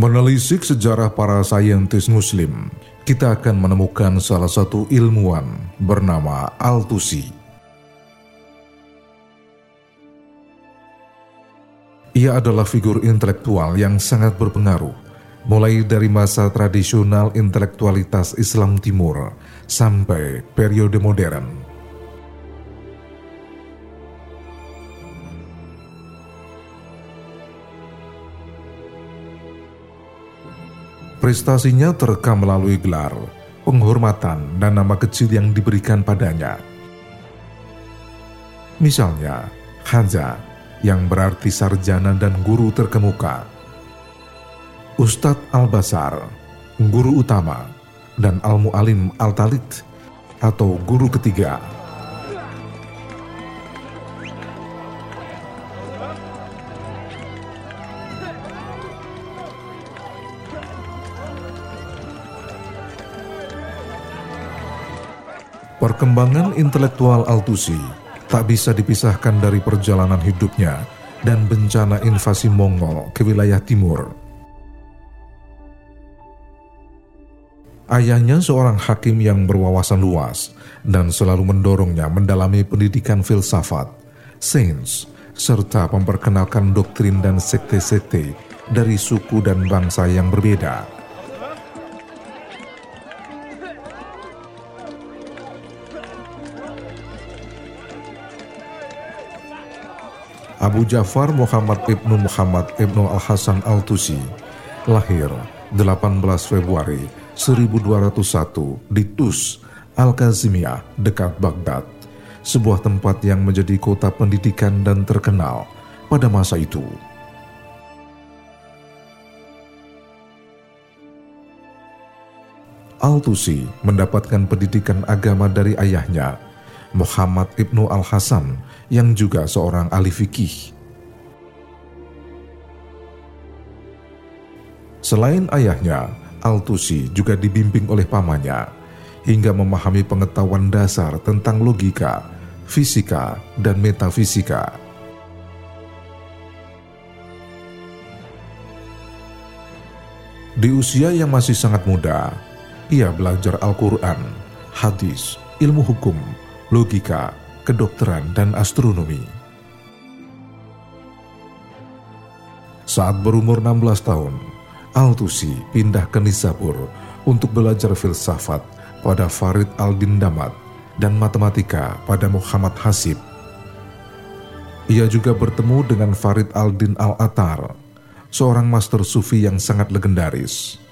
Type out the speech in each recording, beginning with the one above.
Menelisik sejarah para saintis muslim, kita akan menemukan salah satu ilmuwan bernama Al-Tusi. Ia adalah figur intelektual yang sangat berpengaruh, mulai dari masa tradisional intelektualitas Islam Timur sampai periode modern. Prestasinya terekam melalui gelar, penghormatan, dan nama kecil yang diberikan padanya. Misalnya, Haja yang berarti sarjana dan guru terkemuka. Ustadz Al-Basar, guru utama, dan Al-Mu'alim Al-Talit atau guru ketiga. Perkembangan intelektual Altusi tak bisa dipisahkan dari perjalanan hidupnya dan bencana invasi Mongol ke wilayah timur. Ayahnya seorang hakim yang berwawasan luas dan selalu mendorongnya mendalami pendidikan filsafat, sains, serta memperkenalkan doktrin dan sekte-sekte dari suku dan bangsa yang berbeda. Abu Ja'far Muhammad ibnu Muhammad ibnu Al-Hasan Al-Tusi lahir 18 Februari 1201 di Tus, Al-Kazimiyah, dekat Baghdad, sebuah tempat yang menjadi kota pendidikan dan terkenal pada masa itu. Al-Tusi mendapatkan pendidikan agama dari ayahnya, Muhammad ibnu Al-Hasan yang juga seorang ahli fikih. Selain ayahnya, Al-Tusi juga dibimbing oleh pamannya hingga memahami pengetahuan dasar tentang logika, fisika, dan metafisika. Di usia yang masih sangat muda, ia belajar Al-Quran, hadis, ilmu hukum, logika, kedokteran, dan astronomi. Saat berumur 16 tahun, Al-Tusi pindah ke Nizapur untuk belajar filsafat pada Farid al-Din Damat dan matematika pada Muhammad Hasib. Ia juga bertemu dengan Farid al-Din al-Atar, seorang master sufi yang sangat legendaris.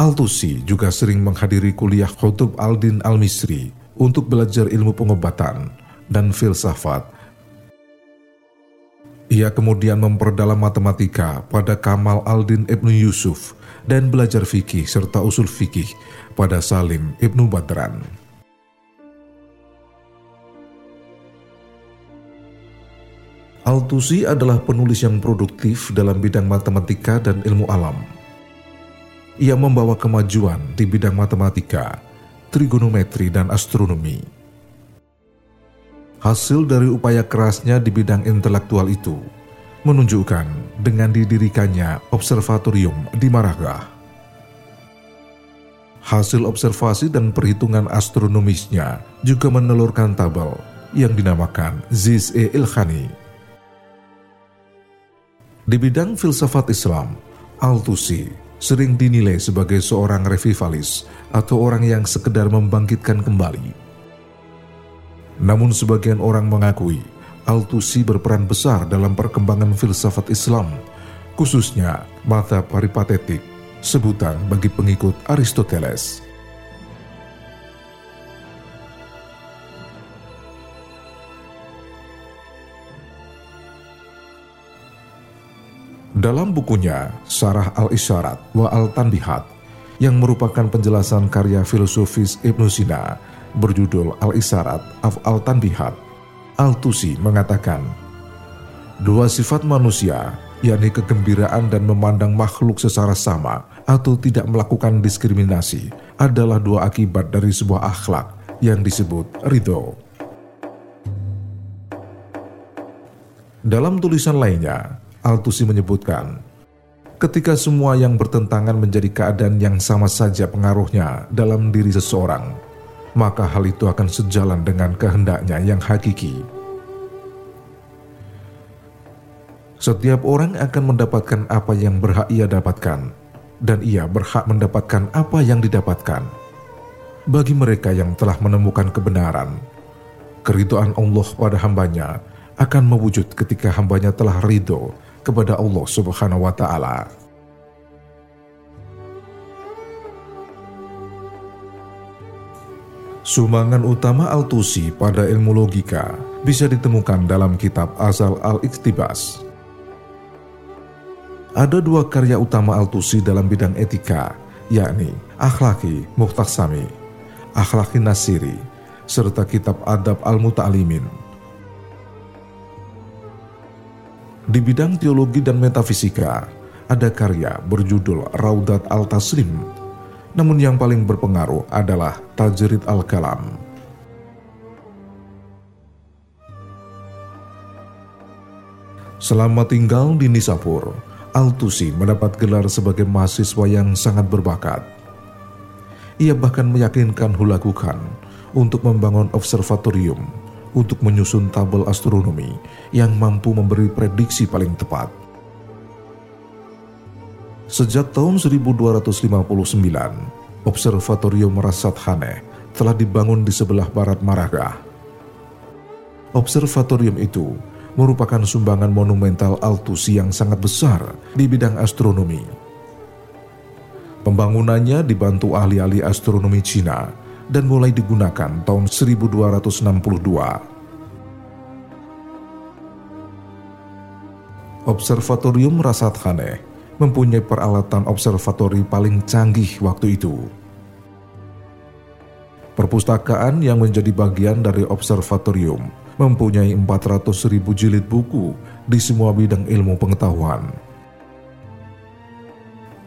Al-Tusi juga sering menghadiri kuliah Khutub al-Din al-Misri untuk belajar ilmu pengobatan dan filsafat. Ia kemudian memperdalam matematika pada Kamal al-Din Ibnu Yusuf dan belajar fikih serta usul fikih pada Salim Ibnu Badran. Al-Tusi adalah penulis yang produktif dalam bidang matematika dan ilmu alam ia membawa kemajuan di bidang matematika, trigonometri, dan astronomi. Hasil dari upaya kerasnya di bidang intelektual itu menunjukkan dengan didirikannya observatorium di Maragah. Hasil observasi dan perhitungan astronomisnya juga menelurkan tabel yang dinamakan Ziz-e Ilkhani. Di bidang filsafat Islam, Al-Tusi sering dinilai sebagai seorang revivalis atau orang yang sekedar membangkitkan kembali. Namun sebagian orang mengakui Al-Tusi berperan besar dalam perkembangan filsafat Islam, khususnya mata paripatetik, sebutan bagi pengikut Aristoteles. Dalam bukunya Sarah al-Isyarat wa al-Tanbihat yang merupakan penjelasan karya filosofis Ibnu Sina berjudul Al-Isyarat af al-Tanbihat, Al-Tusi mengatakan, Dua sifat manusia, yakni kegembiraan dan memandang makhluk secara sama atau tidak melakukan diskriminasi, adalah dua akibat dari sebuah akhlak yang disebut ridho. Dalam tulisan lainnya, Altusi menyebutkan, ketika semua yang bertentangan menjadi keadaan yang sama saja pengaruhnya dalam diri seseorang, maka hal itu akan sejalan dengan kehendaknya yang hakiki. Setiap orang akan mendapatkan apa yang berhak ia dapatkan, dan ia berhak mendapatkan apa yang didapatkan. Bagi mereka yang telah menemukan kebenaran, keridhaan Allah pada hambanya akan mewujud ketika hambanya telah ridho kepada Allah Subhanahu wa Ta'ala. Sumbangan utama Al-Tusi pada ilmu logika bisa ditemukan dalam kitab Azal Al-Iktibas. Ada dua karya utama Al-Tusi dalam bidang etika, yakni Akhlaki Muhtasami, Akhlaki Nasiri, serta kitab Adab Al-Muta'alimin Di bidang teologi dan metafisika, ada karya berjudul Raudat Al-Taslim, namun yang paling berpengaruh adalah Tajrid Al-Kalam. Selama tinggal di Nisapur, Al-Tusi mendapat gelar sebagai mahasiswa yang sangat berbakat. Ia bahkan meyakinkan Hulakukan untuk membangun observatorium untuk menyusun tabel astronomi yang mampu memberi prediksi paling tepat. Sejak tahun 1259, Observatorium Rasat Haneh telah dibangun di sebelah barat Maragah. Observatorium itu merupakan sumbangan monumental Altusi yang sangat besar di bidang astronomi. Pembangunannya dibantu ahli-ahli astronomi Cina dan mulai digunakan tahun 1262. Observatorium Rasat mempunyai peralatan observatori paling canggih waktu itu. Perpustakaan yang menjadi bagian dari observatorium mempunyai 400 ribu jilid buku di semua bidang ilmu pengetahuan.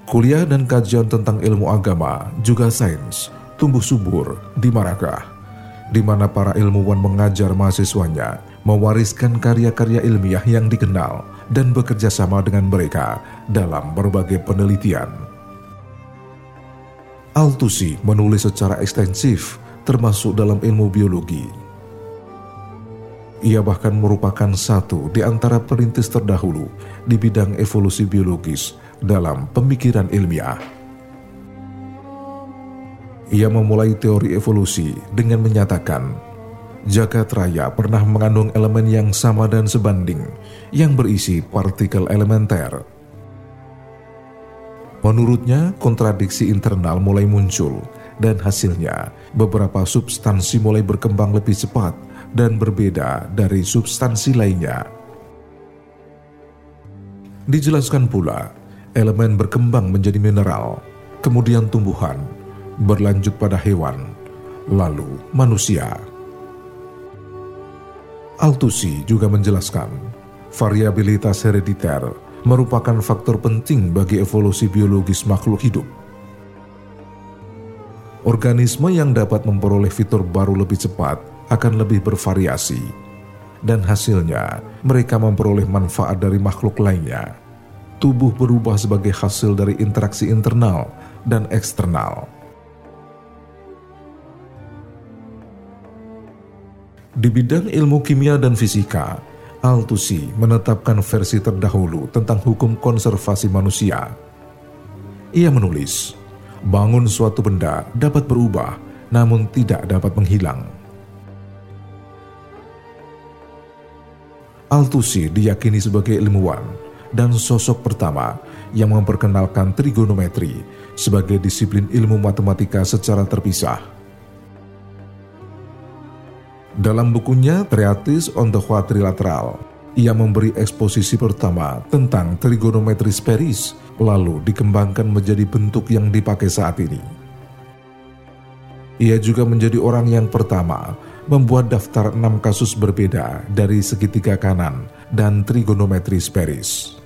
Kuliah dan kajian tentang ilmu agama, juga sains, tumbuh subur di Maragah, di mana para ilmuwan mengajar mahasiswanya mewariskan karya-karya ilmiah yang dikenal dan bekerja sama dengan mereka dalam berbagai penelitian. Altusi menulis secara ekstensif termasuk dalam ilmu biologi. Ia bahkan merupakan satu di antara perintis terdahulu di bidang evolusi biologis dalam pemikiran ilmiah. Ia memulai teori evolusi dengan menyatakan, jagat raya pernah mengandung elemen yang sama dan sebanding yang berisi partikel elementer. Menurutnya, kontradiksi internal mulai muncul dan hasilnya beberapa substansi mulai berkembang lebih cepat dan berbeda dari substansi lainnya. Dijelaskan pula, elemen berkembang menjadi mineral, kemudian tumbuhan, berlanjut pada hewan, lalu manusia. Altusi juga menjelaskan, variabilitas herediter merupakan faktor penting bagi evolusi biologis makhluk hidup. Organisme yang dapat memperoleh fitur baru lebih cepat akan lebih bervariasi, dan hasilnya mereka memperoleh manfaat dari makhluk lainnya. Tubuh berubah sebagai hasil dari interaksi internal dan eksternal. Di bidang ilmu kimia dan fisika, Altusi menetapkan versi terdahulu tentang hukum konservasi manusia. Ia menulis, bangun suatu benda dapat berubah namun tidak dapat menghilang. Altusi diyakini sebagai ilmuwan dan sosok pertama yang memperkenalkan trigonometri sebagai disiplin ilmu matematika secara terpisah. Dalam bukunya Treatise on the Quadrilateral, ia memberi eksposisi pertama tentang trigonometri Paris, lalu dikembangkan menjadi bentuk yang dipakai saat ini. Ia juga menjadi orang yang pertama membuat daftar enam kasus berbeda dari segitiga kanan dan trigonometri Paris.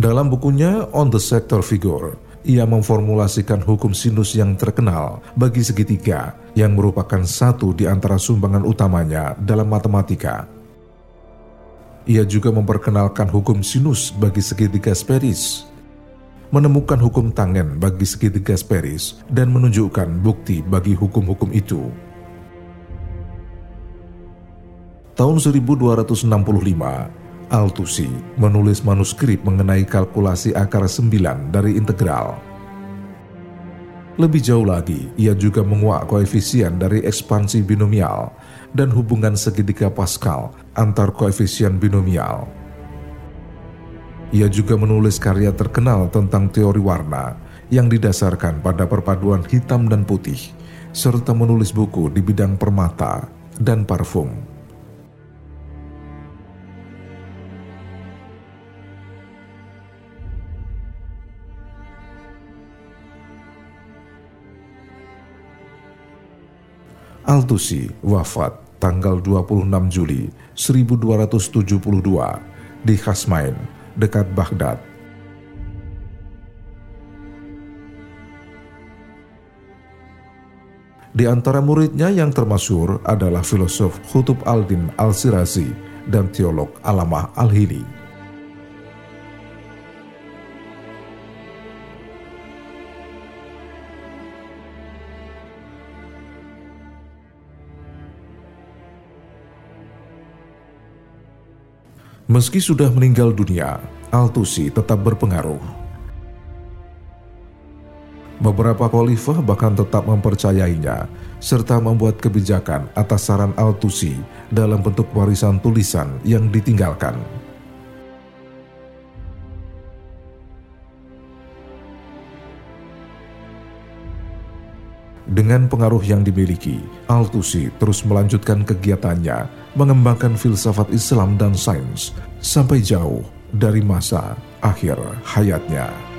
Dalam bukunya On the Sector Figure, ia memformulasikan hukum sinus yang terkenal bagi segitiga yang merupakan satu di antara sumbangan utamanya dalam matematika. Ia juga memperkenalkan hukum sinus bagi segitiga sferis, menemukan hukum tangen bagi segitiga sferis, dan menunjukkan bukti bagi hukum-hukum itu. Tahun 1265, Altusi menulis manuskrip mengenai kalkulasi akar 9 dari integral. Lebih jauh lagi, ia juga menguak koefisien dari ekspansi binomial dan hubungan segitiga Pascal antar koefisien binomial. Ia juga menulis karya terkenal tentang teori warna yang didasarkan pada perpaduan hitam dan putih, serta menulis buku di bidang permata dan parfum. Al-Tusi wafat tanggal 26 Juli 1272 di Khasmain, dekat Baghdad. Di antara muridnya yang termasyur adalah filosof Khutub al-Din al-Sirazi dan teolog Alamah al-Hili. Meski sudah meninggal dunia, Al-Tusi tetap berpengaruh. Beberapa khalifah bahkan tetap mempercayainya serta membuat kebijakan atas saran Al-Tusi dalam bentuk warisan tulisan yang ditinggalkan. Dengan pengaruh yang dimiliki, Al-Tusi terus melanjutkan kegiatannya mengembangkan filsafat Islam dan sains sampai jauh dari masa akhir hayatnya.